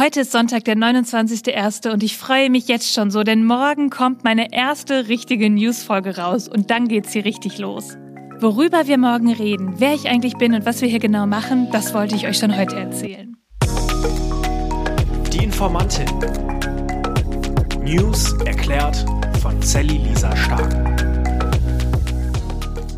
Heute ist Sonntag, der 29.01. und ich freue mich jetzt schon so, denn morgen kommt meine erste richtige News-Folge raus und dann geht's hier richtig los. Worüber wir morgen reden, wer ich eigentlich bin und was wir hier genau machen, das wollte ich euch schon heute erzählen. Die Informantin. News erklärt von Sally Lisa Stark.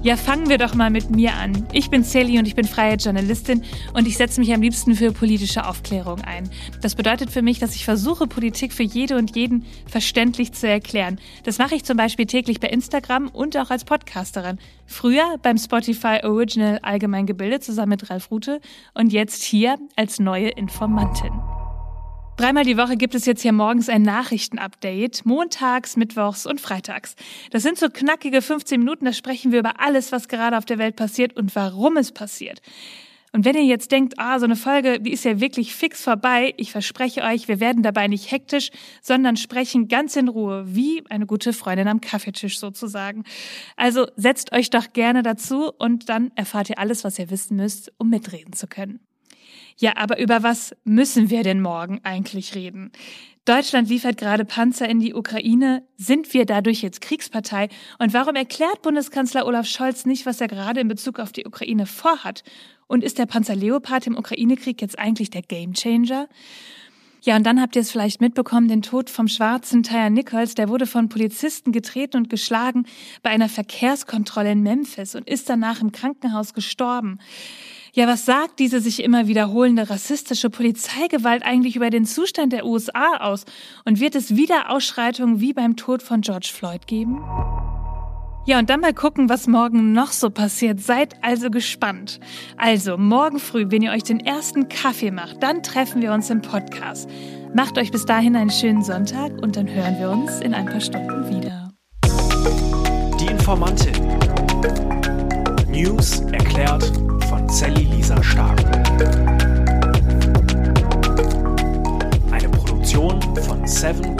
Ja, fangen wir doch mal mit mir an. Ich bin Sally und ich bin freie Journalistin und ich setze mich am liebsten für politische Aufklärung ein. Das bedeutet für mich, dass ich versuche, Politik für jede und jeden verständlich zu erklären. Das mache ich zum Beispiel täglich bei Instagram und auch als Podcasterin. Früher beim Spotify Original Allgemein gebildet zusammen mit Ralf Rute und jetzt hier als neue Informantin. Dreimal die Woche gibt es jetzt hier morgens ein Nachrichtenupdate, montags, mittwochs und freitags. Das sind so knackige 15 Minuten, da sprechen wir über alles, was gerade auf der Welt passiert und warum es passiert. Und wenn ihr jetzt denkt, ah, so eine Folge, die ist ja wirklich fix vorbei, ich verspreche euch, wir werden dabei nicht hektisch, sondern sprechen ganz in Ruhe, wie eine gute Freundin am Kaffeetisch sozusagen. Also setzt euch doch gerne dazu und dann erfahrt ihr alles, was ihr wissen müsst, um mitreden zu können. Ja, aber über was müssen wir denn morgen eigentlich reden? Deutschland liefert gerade Panzer in die Ukraine. Sind wir dadurch jetzt Kriegspartei? Und warum erklärt Bundeskanzler Olaf Scholz nicht, was er gerade in Bezug auf die Ukraine vorhat? Und ist der Panzer Leopard im Ukraine-Krieg jetzt eigentlich der Gamechanger? Ja, und dann habt ihr es vielleicht mitbekommen, den Tod vom schwarzen Tyre Nichols, der wurde von Polizisten getreten und geschlagen bei einer Verkehrskontrolle in Memphis und ist danach im Krankenhaus gestorben. Ja, was sagt diese sich immer wiederholende rassistische Polizeigewalt eigentlich über den Zustand der USA aus? Und wird es wieder Ausschreitungen wie beim Tod von George Floyd geben? Ja, und dann mal gucken, was morgen noch so passiert. Seid also gespannt. Also, morgen früh, wenn ihr euch den ersten Kaffee macht, dann treffen wir uns im Podcast. Macht euch bis dahin einen schönen Sonntag und dann hören wir uns in ein paar Stunden wieder. Die Informantin. News erklärt Sally Lisa Stark. Eine Produktion von Seven